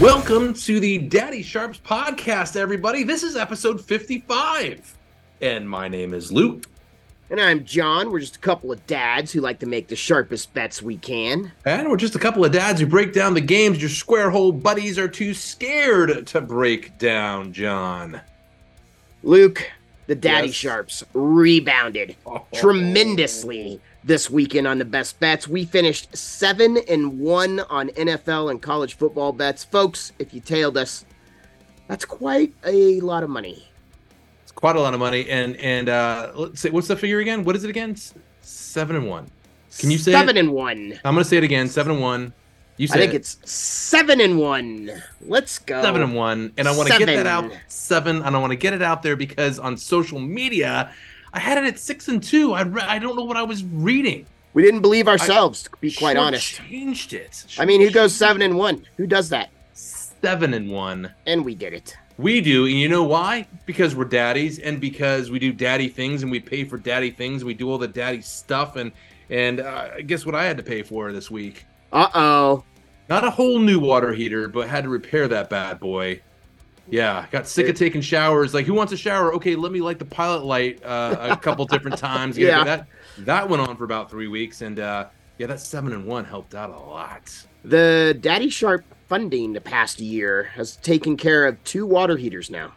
Welcome to the Daddy Sharps podcast, everybody. This is episode 55. And my name is Luke. And I'm John. We're just a couple of dads who like to make the sharpest bets we can. And we're just a couple of dads who break down the games your square hole buddies are too scared to break down, John. Luke, the Daddy Yes. Sharps rebounded Oh. tremendously this weekend on the best bets. We finished seven and one on NFL and college football bets. Folks, if you tailed us, that's quite a lot of money. It's quite a lot of money. And and uh let's say what's the figure again? What is it again? Seven and one. Can you say seven it? and one? I'm gonna say it again. Seven and one. You say I think it. it's seven and one. Let's go. seven and one, and I want to get that out Seven. seven, and I want to get it out there because on social media, I had it at six and two. I re- I don't know what I was reading. We didn't believe ourselves, to be quite honest. changed it. I mean, who goes seven and one? Who does that? seven and one? And we did it. We do, and you know why? Because we're daddies, and because we do daddy things, and we pay for daddy things. We do all the daddy stuff, and and uh, guess what? I had to pay for this week. Uh oh. Not a whole new water heater, but had to repair that bad boy. Yeah, got sick of taking showers. Like, who wants a shower? Okay, let me light the pilot light uh, a couple different times. Yeah. that that went on for about three weeks, and uh, yeah, that seven and one helped out a lot. The Daddy Sharp funding the past year has taken care of two water heaters now.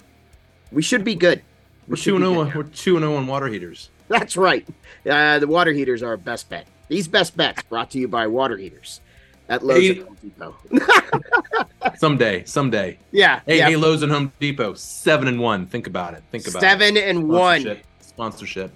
We should be good. We We're should two and zero. now. We're two and zero on water heaters. That's right. Uh, the water heaters are our best bet. These best bets brought to you by water heaters at Lowe's Hey. and Home Depot. Someday, someday. yeah. Hey, yeah. hey, Lowe's and Home Depot, seven and one. Think about it. Think about it. Seven and one. Sponsorship. Sponsorship.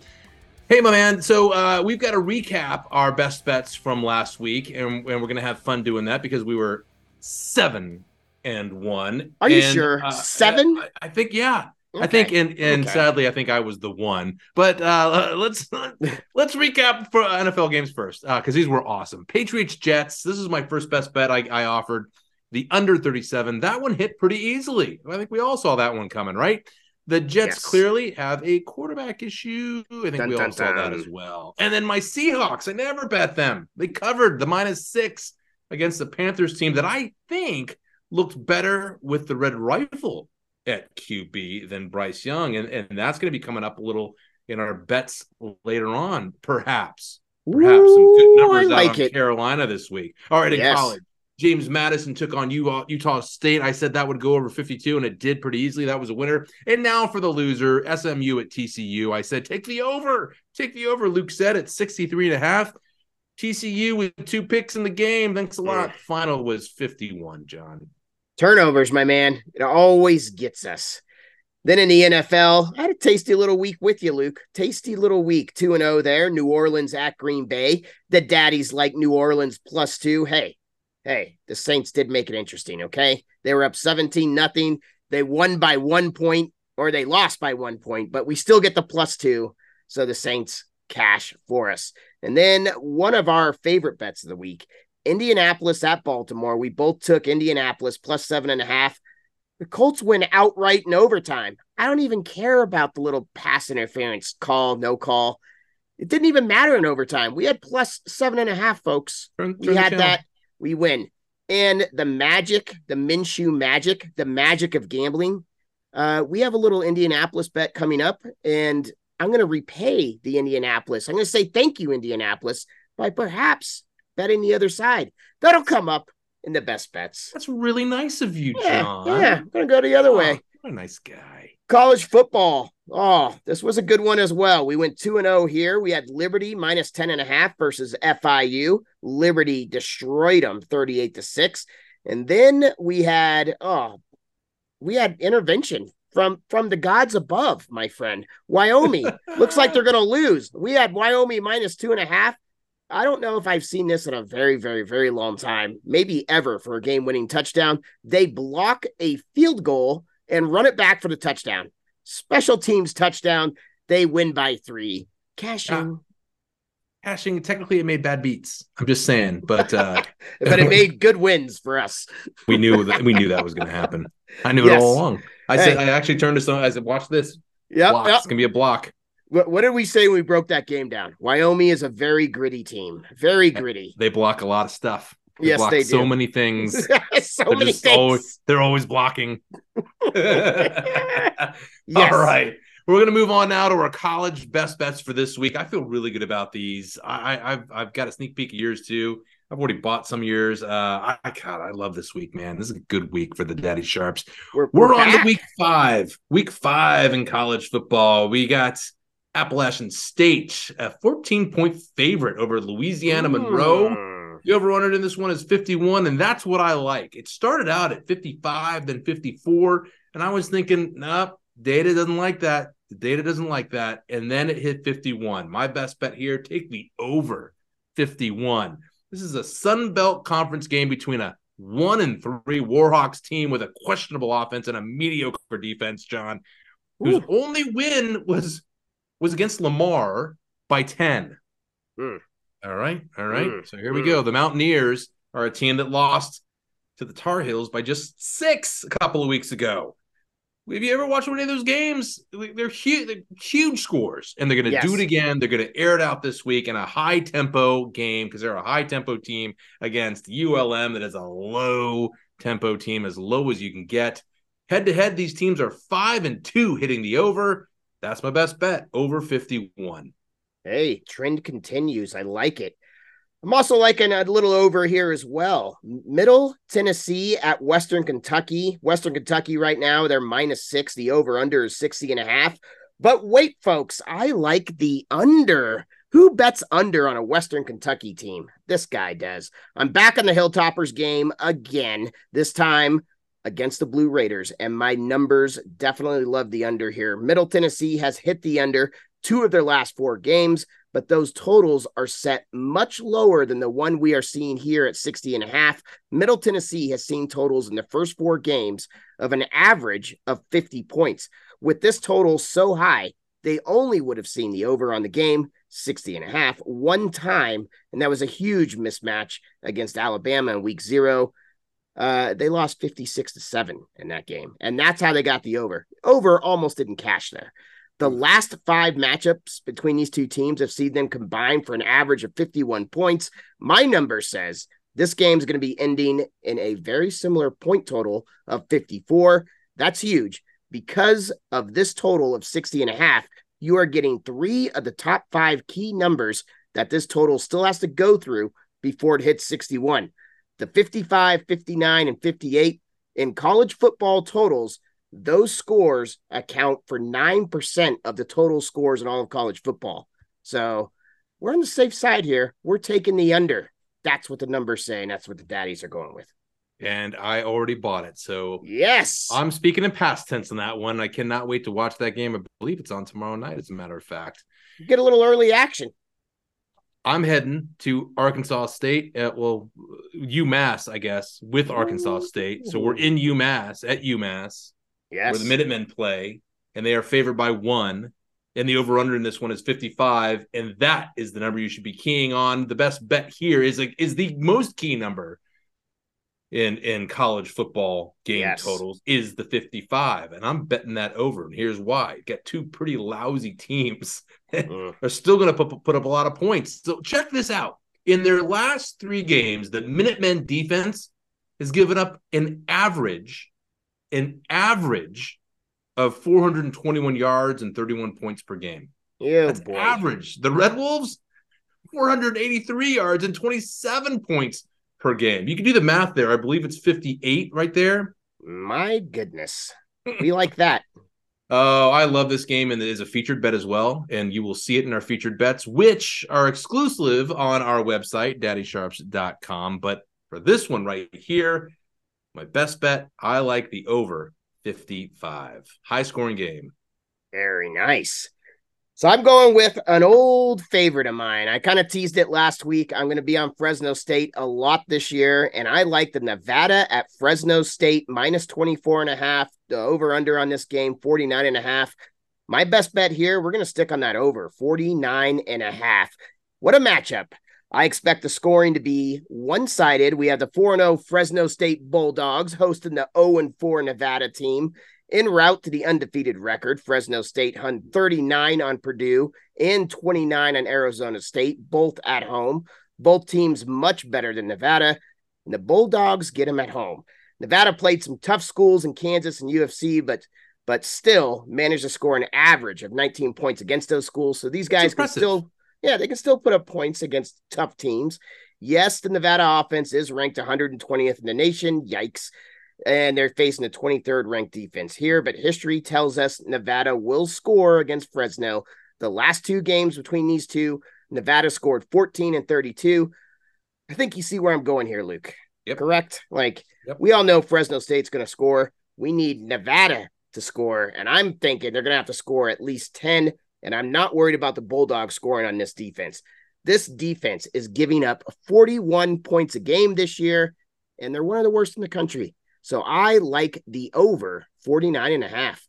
Hey, my man. So uh, we've got to recap our best bets from last week, and, and we're going to have fun doing that because we were seven and one. Are you And, sure? uh, Seven? I, I think yeah. I think, and and Okay. sadly, I think I was the one. But uh, let's let's recap for NFL games first because these were awesome. Patriots Jets. This is my first best bet I, I offered. The under 37. That one hit pretty easily. I think we all saw that one coming, right? The Jets Yes. clearly have a quarterback issue. I think Dun, we all dun, saw that as well. And then my Seahawks. I never bet them. They covered the minus six against the Panthers team that I think looked better with the red rifle at QB than Bryce Young, and, and that's going to be coming up a little in our bets later on, perhaps. Perhaps some good numbers I out like on it. Carolina this week. All right, in Yes. college, James Madison took on Utah, Utah State. I said that would go over 52, and it did pretty easily. That was a winner. And now for the loser, SMU at TCU. I said take the over, take the over. Luke said at 63 and a half. TCU with two picks in the game. Thanks a lot. Final was 51, John. Turnovers, my man. It always gets us. Then in the NFL, I had a tasty little week with you, Luke. Tasty little week. 2 and 0 there. New Orleans at Green Bay. The daddies like New Orleans plus 2. Hey. Hey, the Saints did make it interesting, okay? They were up 17 nothing. They won by 1 point or they lost by 1 point, but we still get the plus 2. So the Saints cash for us. And then one of our favorite bets of the week, Indianapolis at Baltimore. We both took Indianapolis plus seven and a half. The Colts win outright in overtime. I don't even care about the little pass interference call, no call. It didn't even matter in overtime. We had plus seven and a half, folks. Turn- We turn the had that. We win. And the magic, the Minshew magic, the magic of gambling. Uh, we have a little Indianapolis bet coming up, and I'm going to repay the Indianapolis. I'm going to say thank you, Indianapolis, by perhaps betting the other side. That'll come up in the best bets. That's really nice of you, Yeah, John. yeah. I'm going to go the other way. Oh, what a nice guy. College football. Oh, this was a good one as well. We went 2 and 0 here. We had Liberty minus 10 and a half versus FIU. Liberty destroyed them 38 to 6. And then we had oh, we had intervention from from the gods above, my friend. Wyoming looks like they're going to lose. We had Wyoming minus two and a half. I don't know if I've seen this in a very, very, very long time, maybe ever for a game winning touchdown. They block a field goal and run it back for the touchdown. Special teams touchdown. They win by three. Cashing. Cashing, technically, it made bad beats. I'm just saying, but uh, but it made good wins for us. we knew that we knew that was going to happen. I knew Yes. it all along. I said, I actually turned to someone. I said, "Watch this. Yeah, yep. It's going to be a block." What, what did we say when we broke that game down? Wyoming is a very gritty team. Very gritty. They block a lot of stuff. They yes, block they so many things. so They're many things. always- they're always blocking. Yes. All right. We're gonna move on now to our college best bets for this week. I feel really good about these. I, I I've I've got a sneak peek of yours too. I've already bought some years. Uh, I, God, I love this week, man. This is a good week for the Daddy Sharps. We're, We're on back. to week five. Week five in college football. We got Appalachian State, a 14 point favorite over Louisiana Monroe. Mm. The over under in this one is 51, and that's what I like. It started out at 55, then 54, and I was thinking, nope, data doesn't like that. The data doesn't like that. And then it hit 51. My best bet here take the over 51. This is a Sun Belt Conference game between a one and three Warhawks team with a questionable offense and a mediocre defense, John, whose Ooh. only win was was against Lamar by 10. Hmm. All right. All right. Hmm. So here we Hmm. go. The Mountaineers are a team that lost to the Tar Heels by just six a couple of weeks ago. Have you ever watched one of those games? They're huge, they're huge scores, and they're going to Yes. do it again. They're going to air it out this week in a high tempo game because they're a high tempo team against ULM that is a low tempo team, as low as you can get. Head to head, these teams are five and two hitting the over. That's my best bet over 51. Hey, trend continues. I like it. I'm also liking a little over here as well. Middle Tennessee at Western Kentucky. Western Kentucky right now, they're minus six. The over under is 60 and a half. But wait, folks, I like the under. Who bets under on a Western Kentucky team? This guy does. I'm back on the Hilltoppers game again, this time against the Blue Raiders, and my numbers definitely love the under here. Middle Tennessee has hit the under two of their last four games, but those totals are set much lower than the one we are seeing here at 60 and a half. Middle Tennessee has seen totals in the first four games of an average of 50 points. With this total so high, they only would have seen the over on the game 60 and a half one time, and that was a huge mismatch against Alabama in week zero. Uh, they lost 56 to 7 in that game, and that's how they got the over. Over almost didn't cash there. The last five matchups between these two teams have seen them combine for an average of 51 points. My number says this game is going to be ending in a very similar point total of 54. That's huge because of this total of 60 and a half. You are getting three of the top five key numbers that this total still has to go through before it hits 61. The 55, 59, and 58 in college football totals those scores account for 9% of the total scores in all of college football. So we're on the safe side here. We're taking the under. That's what the numbers say, and that's what the daddies are going with. And I already bought it. So Yes. I'm speaking in past tense on that one. I cannot wait to watch that game. I believe it's on tomorrow night, as a matter of fact. Get a little early action. I'm heading to Arkansas State. Uh, well, UMass, I guess, with Arkansas State. So we're in UMass at UMass, Yes. where the Minutemen play, and they are favored by one. And the over under in this one is 55, and that is the number you should be keying on. The best bet here is like is the most key number in in college football game Yes. totals is the 55, and I'm betting that over. And here's why: got two pretty lousy teams Mm. are still going to put, put up a lot of points. So check this out. In their last three games, the Minutemen defense has given up an average, an average of 421 yards and 31 points per game. yeah That's boy. average. The Red Wolves, 483 yards and 27 points per game. You can do the math there. I believe it's 58 right there. My goodness. We like that. Oh, I love this game, and it is a featured bet as well. And you will see it in our featured bets, which are exclusive on our website, daddysharps.com. But for this one right here, my best bet, I like the over 55. High scoring game. Very nice. So I'm going with an old favorite of mine. I kind of teased it last week. I'm going to be on Fresno State a lot this year, and I like the Nevada at Fresno State minus 24 and a half. The over under on this game 49 and a half. My best bet here, we're going to stick on that over 49 and a half. What a matchup. I expect the scoring to be one sided. We have the 4 0 Fresno State Bulldogs hosting the 0 4 Nevada team. En route to the undefeated record, Fresno State hung 39 on Purdue and 29 on Arizona State, both at home. Both teams much better than Nevada. and the Bulldogs get them at home. Nevada played some tough schools in Kansas and USC, but but still managed to score an average of 19 points against those schools. So these guys can still, yeah, they can still put up points against tough teams. Yes, the Nevada offense is ranked 120th in the nation. Yikes. And they're facing a 23rd ranked defense here, but history tells us Nevada will score against Fresno. The last two games between these two, Nevada scored 14 and 32. I think you see where I'm going here, Luke. Yep. Correct? Like yep. we all know Fresno State's going to score. We need Nevada to score, and I'm thinking they're going to have to score at least 10 and I'm not worried about the Bulldogs scoring on this defense. This defense is giving up 41 points a game this year and they're one of the worst in the country. So I like the over 49 and a half.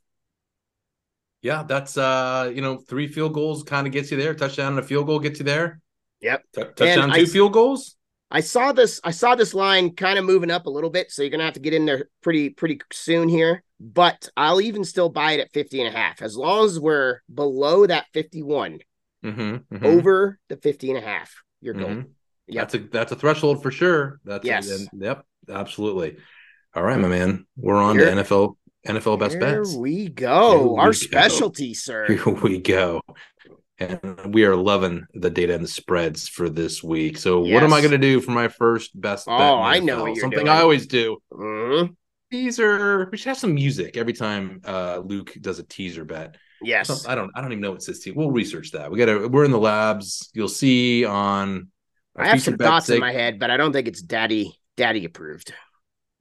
Yeah, that's uh, you know, three field goals kind of gets you there. Touchdown and a field goal gets you there. Yep. T- touchdown, and two I, field goals. I saw this. I saw this line kind of moving up a little bit, so you're gonna have to get in there pretty pretty soon here. But I'll even still buy it at 50 and a half as long as we're below that 51, mm-hmm, mm-hmm. over the 50 and a half. You're mm-hmm. going. Yep. That's a that's a threshold for sure. That's yes. A, yep, absolutely. All right, my man. We're on here, to NFL NFL best bets. Here we go. Here Our we specialty, go. sir. Here we go and we are loving the data and the spreads for this week. So, yes. what am I going to do for my first best? Oh, I know something doing. I always do. Mm-hmm. Teaser. We should have some music every time uh, Luke does a teaser bet. Yes, so, I don't. I don't even know what says. We'll research that. We got to. We're in the labs. You'll see on. I have some thoughts in my head, but I don't think it's daddy daddy approved.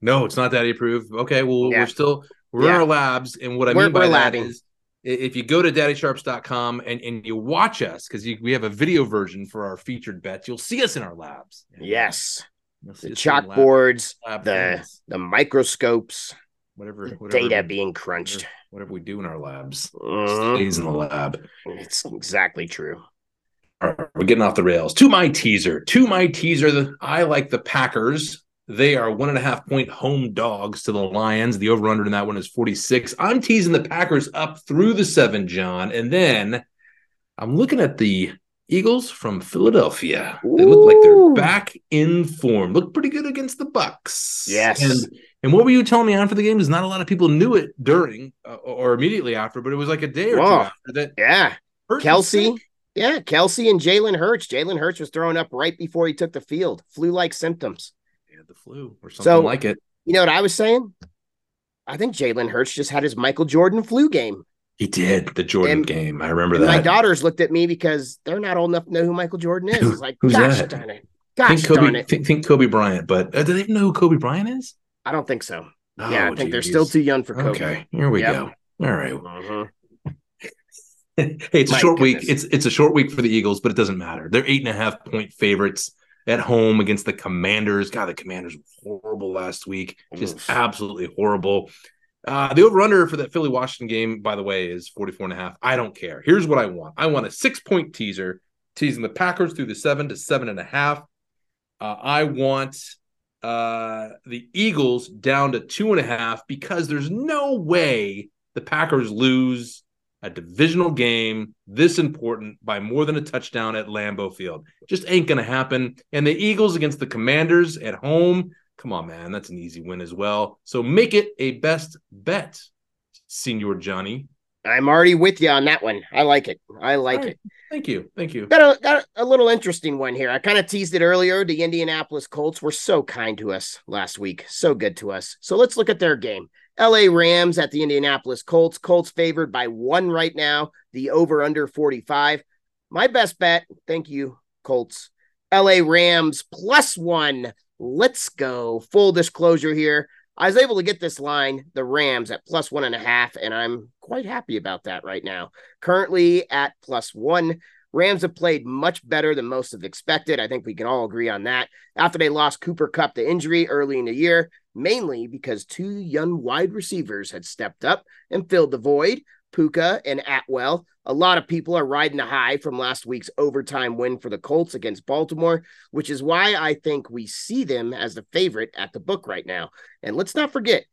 No, it's not daddy approved. Okay, well, yeah. we're still we're yeah. in our labs, and what I we're, mean by that is if you go to daddysharps.com and, and you watch us because we have a video version for our featured bets you'll see us in our labs. Yes. The chalkboards lab, lab the things. the microscopes whatever, whatever data being crunched. whatever, whatever, we do in our labs uh, stays in the lab. It's exactly true. All right, we're getting off the rails. To my teaser to my teaser the, i like the packers they are one and a half point home dogs to the Lions. The over under in that one is 46. I'm teasing the Packers up through the seven, John. And then I'm looking at the Eagles from Philadelphia. Ooh. They look like they're back in form. Look pretty good against the Bucks. Yes. And and what were you telling me on for the game? Is not a lot of people knew it during uh, or immediately after, but it was like a day or Whoa. two after that. Yeah. Kelce. Yeah, Kelce and Jalen Hurts. Jalen Hurts was thrown up right before he took the field. Flu like had the flu or something so, like it. You know what I was saying? I think Jalen Hurts just had his Michael Jordan flu game. He did the Jordan and, game. I remember that. My daughters looked at me because they're not old enough to know who Michael Jordan is. It's like, Who's gosh that? darn it. Gosh think Kobe, darn it. Think, think Kobe Bryant, but uh, do they even know who Kobe Bryant is? I don't think so. Oh, yeah, I think geez. they're still too young for Kobe. Okay, here we yep. go. All right. uh-huh. hey, it's My a short goodness. week. It's it's a short week for the Eagles, but it doesn't matter. They're eight and a half point favorites at home against the Commanders. God, the Commanders were horrible last week, just Oof. absolutely horrible. Uh, the over under for that Philly Washington game, by the way, is 44 and a half. I don't care. Here's what I want I want a six point teaser, teasing the Packers through the seven to seven and a half. Uh, I want uh, the Eagles down to two and a half because there's no way the Packers lose a divisional game this important by more than a touchdown at Lambeau Field. Just ain't going to happen. And the Eagles against the Commanders at home, come on, man, that's an easy win as well. So make it a best bet, Senior Johnny. I'm already with you on that one. I like it. I like right. it. Thank you. Thank you. Got a, got a little interesting one here. I kind of teased it earlier. The Indianapolis Colts were so kind to us last week, so good to us. So let's look at their game. LA Rams at the Indianapolis Colts. Colts favored by one right now, the over under 45. My best bet, thank you, Colts. LA Rams plus one. Let's go. Full disclosure here. I was able to get this line, the Rams, at plus one and a half, and I'm quite happy about that right now. Currently at plus one. Rams have played much better than most have expected. I think we can all agree on that. After they lost Cooper Kupp to injury early in the year, mainly because two young wide receivers had stepped up and filled the void. Puka and Atwell. A lot of people are riding the high from last week's overtime win for the Colts against Baltimore, which is why I think we see them as the favorite at the book right now. And let's not forget,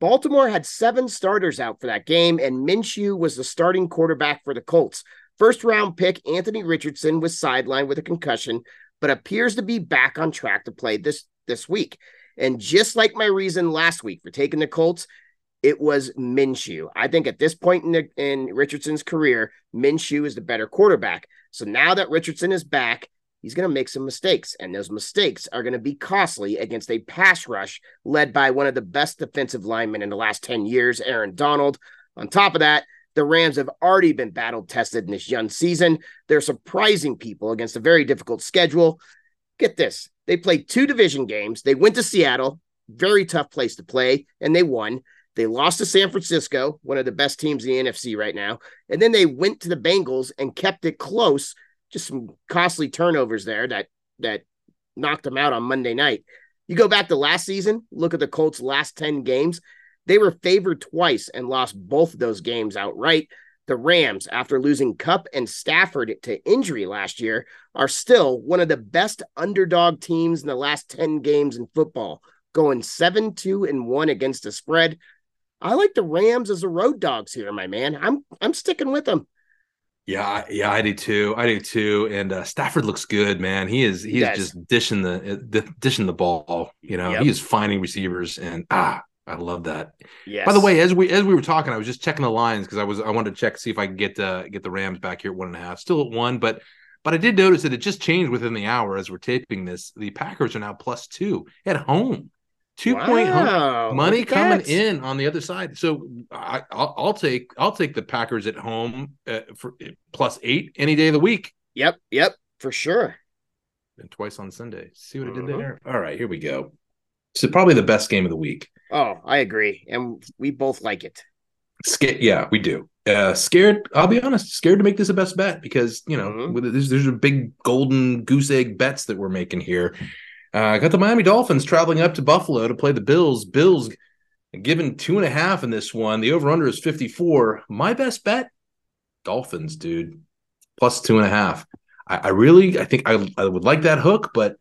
Baltimore had seven starters out for that game, and Minshew was the starting quarterback for the Colts. First round pick Anthony Richardson was sidelined with a concussion, but appears to be back on track to play this this week. And just like my reason last week for taking the Colts, it was Minshew. I think at this point in, the, in Richardson's career, Minshew is the better quarterback. So now that Richardson is back, he's going to make some mistakes, and those mistakes are going to be costly against a pass rush led by one of the best defensive linemen in the last 10 years, Aaron Donald. On top of that, the Rams have already been battle tested in this young season. They're surprising people against a very difficult schedule. Get this they played two division games. They went to Seattle, very tough place to play, and they won. They lost to San Francisco, one of the best teams in the NFC right now. And then they went to the Bengals and kept it close. Just some costly turnovers there that that knocked them out on Monday night. You go back to last season, look at the Colts' last 10 games. They were favored twice and lost both of those games outright. The Rams, after losing Kupp and Stafford to injury last year, are still one of the best underdog teams in the last 10 games in football, going 7 2 and 1 against the spread. I like the Rams as the road dogs here, my man. I'm I'm sticking with them. Yeah, yeah, I do too. I do too. And uh, Stafford looks good, man. He is he's just dishing the uh, dishing the ball. You know, yep. he is finding receivers, and ah, I love that. Yeah. By the way, as we as we were talking, I was just checking the lines because I was I wanted to check see if I could get uh, get the Rams back here at one and a half. Still at one, but but I did notice that it just changed within the hour as we're taping this. The Packers are now plus two at home. Two wow. point home money coming that. in on the other side. So I, will take I'll take the Packers at home uh, for plus eight any day of the week. Yep, yep, for sure. And twice on Sunday. See what mm-hmm. I did there? All right, here we go. So probably the best game of the week. Oh, I agree, and we both like it. Scared, yeah, we do. Uh, scared. I'll be honest, scared to make this a best bet because you know mm-hmm. there's there's a big golden goose egg bets that we're making here. Uh, I got the Miami Dolphins traveling up to Buffalo to play the Bills. Bills given two and a half in this one. The over under is 54. My best bet, Dolphins, dude, plus two and a half. I, I really, I think I, I would like that hook, but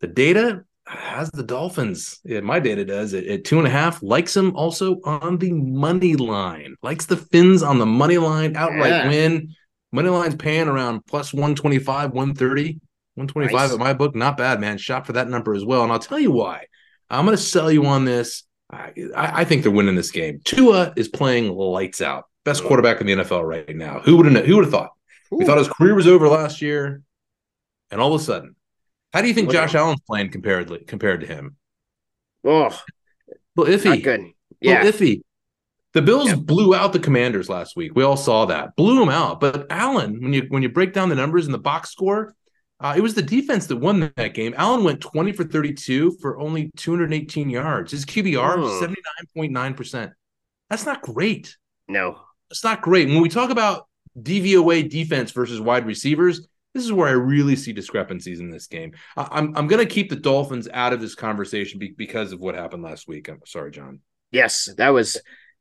the data has the Dolphins. Yeah, my data does at, at two and a half. Likes them also on the money line. Likes the Fins on the money line. Outright yeah. win. Money line's paying around plus 125, 130. 125 nice. at my book. Not bad, man. Shop for that number as well. And I'll tell you why. I'm going to sell you on this. I, I, think they're winning this game. Tua is playing lights out. Best quarterback in the NFL right now. Who would have who would have thought? Ooh. We thought his career was over last year, and all of a sudden, how do you think Josh Allen's playing compared compared to him? Oh, well, iffy. Not good. Yeah, well, iffy. The Bills yep. blew out the Commanders last week. We all saw that. Blew them out. But Allen, when you when you break down the numbers in the box score, uh, it was the defense that won that game. Allen went 20 for 32 for only 218 yards. His QBR, 79.9%. That's not great. No. It's not great. When we talk about DVOA defense versus wide receivers, this is where I really see discrepancies in this game. I'm I'm going to keep the Dolphins out of this conversation be- because of what happened last week. I'm sorry, John. Yes, that was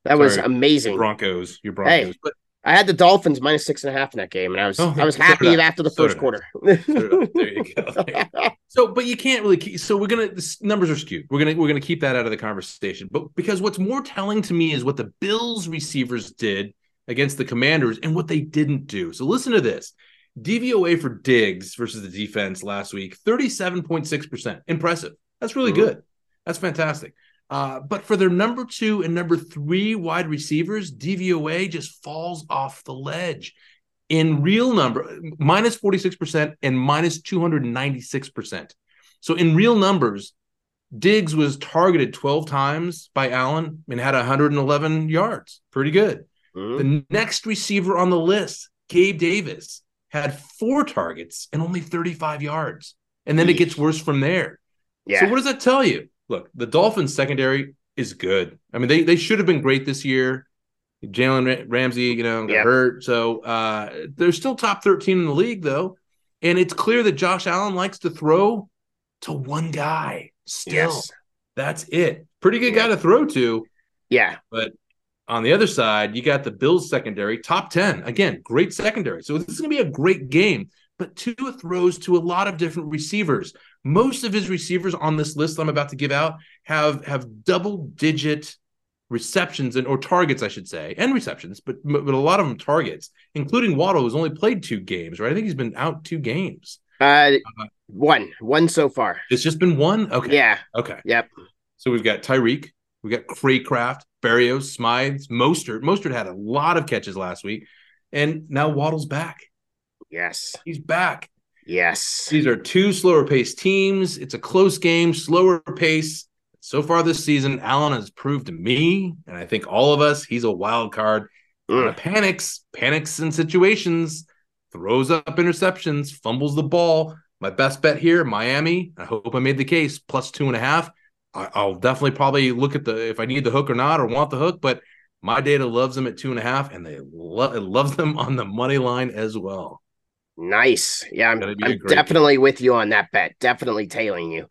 that sorry, was amazing. Broncos, your Broncos. Hey, but I had the Dolphins minus six and a half in that game, and I was oh, I was happy after the first quarter. there you go. so, but you can't really. Keep, so we're gonna. The numbers are skewed. We're gonna we're gonna keep that out of the conversation. But because what's more telling to me is what the Bills receivers did against the Commanders and what they didn't do. So listen to this. DVOA for Diggs versus the defense last week, 37.6%. Impressive. That's really mm-hmm. good. That's fantastic. Uh, but for their number two and number three wide receivers, DVOA just falls off the ledge in real number, minus 46% and minus 296%. So in real numbers, Diggs was targeted 12 times by Allen and had 111 yards. Pretty good. Mm-hmm. The next receiver on the list, Gabe Davis, had four targets and only 35 yards. And then Eesh. it gets worse from there. Yeah. So what does that tell you? Look, the Dolphins secondary is good. I mean, they they should have been great this year. Jalen Ramsey, you know, got yep. hurt. So uh, they're still top 13 in the league, though. And it's clear that Josh Allen likes to throw to one guy. Still, yes. that's it. Pretty good yeah. guy to throw to. Yeah. But on the other side, you got the Bills secondary, top 10. Again, great secondary. So this is going to be a great game. But Tua throws to a lot of different receivers. Most of his receivers on this list I'm about to give out have have double digit receptions and or targets, I should say, and receptions, but but a lot of them targets, including Waddle, who's only played two games, right? I think he's been out two games. Uh, uh One, one so far. It's just been one. Okay. Yeah. Okay. Yep. So we've got Tyreek, we got Cracraft, Berrios, Smythes, Mostert. Mostert had a lot of catches last week, and now Waddle's back. Yes. He's back. Yes. These are two slower paced teams. It's a close game, slower pace. So far this season, Allen has proved to me, and I think all of us, he's a wild card. Mm. Panics, panics in situations, throws up interceptions, fumbles the ball. My best bet here, Miami. I hope I made the case plus two and a half. I, will definitely probably look at the if I need the hook or not or want the hook, but my data loves them at two and a half, and they lo- it loves them on the money line as well. Nice. Yeah, I'm, I'm definitely with you on that bet. Definitely tailing you.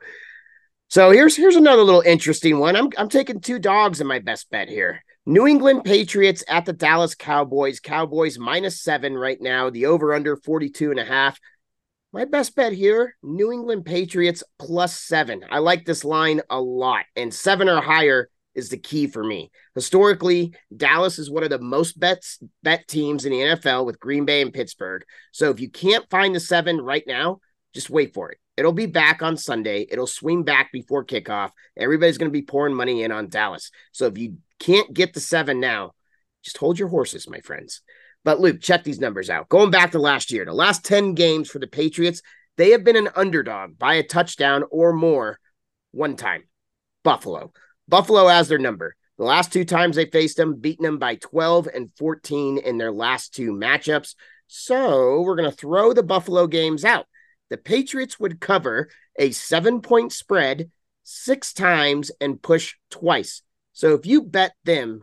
So here's here's another little interesting one. I'm I'm taking two dogs in my best bet here. New England Patriots at the Dallas Cowboys. Cowboys minus seven right now. The over under 42 and a half. My best bet here, New England Patriots plus seven. I like this line a lot, and seven or higher is the key for me. Historically, Dallas is one of the most bets bet teams in the NFL with Green Bay and Pittsburgh. So if you can't find the seven right now, just wait for it. It'll be back on Sunday. It'll swing back before kickoff. Everybody's going to be pouring money in on Dallas. So if you can't get the seven now, just hold your horses, my friends. But Luke, check these numbers out. Going back to last year, the last 10 games for the Patriots, they have been an underdog by a touchdown or more one time. Buffalo. Buffalo has their number. The last two times they faced them, beating them by 12 and 14 in their last two matchups. So we're going to throw the Buffalo games out. The Patriots would cover a seven point spread six times and push twice. So if you bet them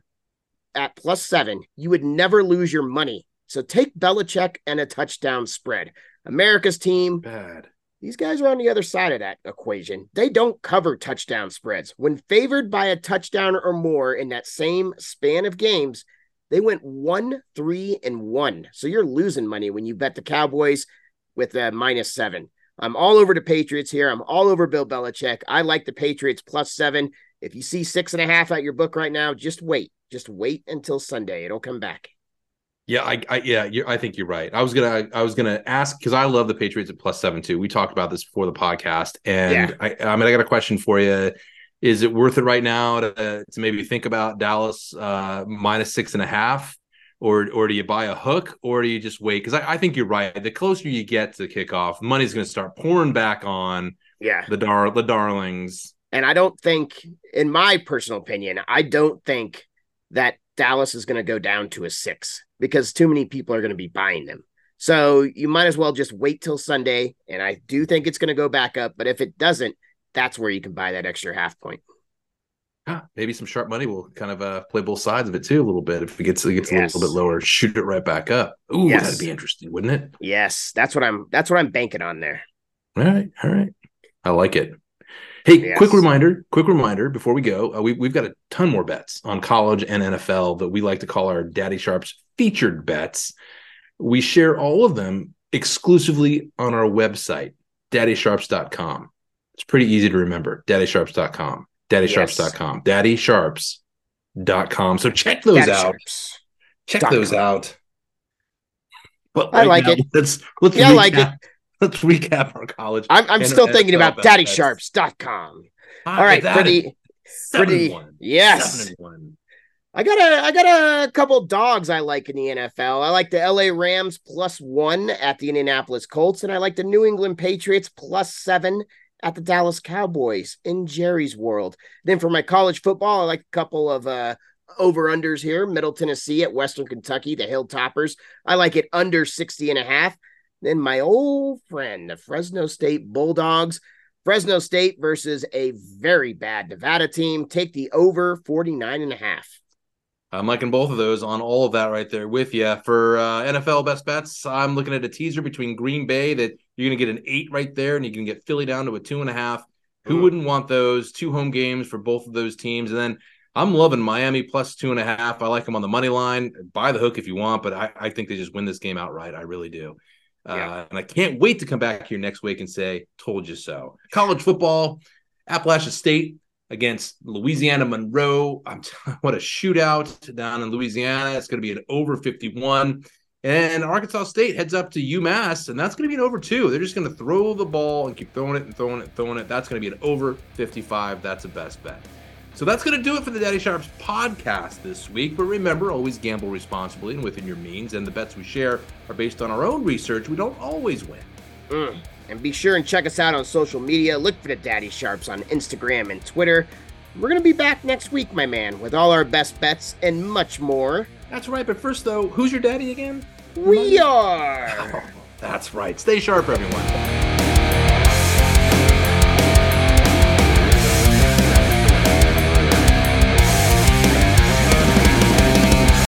at plus seven, you would never lose your money. So take Belichick and a touchdown spread. America's team. Bad. These guys are on the other side of that equation. They don't cover touchdown spreads. When favored by a touchdown or more in that same span of games, they went one, three, and one. So you're losing money when you bet the Cowboys with a minus seven. I'm all over the Patriots here. I'm all over Bill Belichick. I like the Patriots plus seven. If you see six and a half at your book right now, just wait. Just wait until Sunday. It'll come back. Yeah, I, I yeah, I think you're right. I was gonna, I was gonna ask because I love the Patriots at plus seven too. We talked about this before the podcast, and yeah. I, I mean, I got a question for you. Is it worth it right now to, to maybe think about Dallas uh, minus six and a half, or or do you buy a hook, or do you just wait? Because I, I think you're right. The closer you get to kickoff, money's going to start pouring back on. Yeah, the dar the darlings. And I don't think, in my personal opinion, I don't think that Dallas is going to go down to a six because too many people are going to be buying them. So you might as well just wait till Sunday. And I do think it's going to go back up. But if it doesn't, that's where you can buy that extra half point. Maybe some sharp money will kind of uh, play both sides of it too a little bit. If it gets it gets yes. a little bit lower, shoot it right back up. Ooh, yes. that'd be interesting, wouldn't it? Yes, that's what I'm. That's what I'm banking on there. All right, all right. I like it. Hey, yes. quick reminder, quick reminder before we go. Uh, we, we've got a ton more bets on college and NFL that we like to call our Daddy Sharps featured bets. We share all of them exclusively on our website, daddysharps.com. It's pretty easy to remember, daddysharps.com, daddysharps.com, daddysharps.com. So check those Daddy out. Sharps. Check those com. out. But right I like now, it. Let's let's yeah, I like it. Let's recap our college. I'm, I'm still thinking about daddysharps.com. All right, for the, for the yes. I got a I got a couple dogs I like in the NFL. I like the LA Rams plus one at the Indianapolis Colts, and I like the New England Patriots plus seven at the Dallas Cowboys in Jerry's world. Then for my college football, I like a couple of uh over unders here. Middle Tennessee at Western Kentucky, the Hilltoppers. I like it under 60 and a half. Then my old friend, the Fresno State Bulldogs. Fresno State versus a very bad Nevada team. Take the over 49 and a half. I'm liking both of those on all of that right there with you. For uh, NFL best bets, I'm looking at a teaser between Green Bay that you're going to get an eight right there, and you can get Philly down to a two and a half. Who mm. wouldn't want those two home games for both of those teams? And then I'm loving Miami plus two and a half. I like them on the money line. Buy the hook if you want, but I, I think they just win this game outright. I really do. Yeah. Uh, and I can't wait to come back here next week and say, told you so. College football, Appalachian State against Louisiana Monroe. I'm t- what a shootout down in Louisiana. It's going to be an over 51. And Arkansas State heads up to UMass, and that's going to be an over two. They're just going to throw the ball and keep throwing it and throwing it and throwing it. That's going to be an over 55. That's a best bet. So that's going to do it for the Daddy Sharps podcast this week. But remember, always gamble responsibly and within your means. And the bets we share are based on our own research. We don't always win. Mm. And be sure and check us out on social media. Look for the Daddy Sharps on Instagram and Twitter. We're going to be back next week, my man, with all our best bets and much more. That's right. But first, though, who's your daddy again? We are. Oh, that's right. Stay sharp, everyone.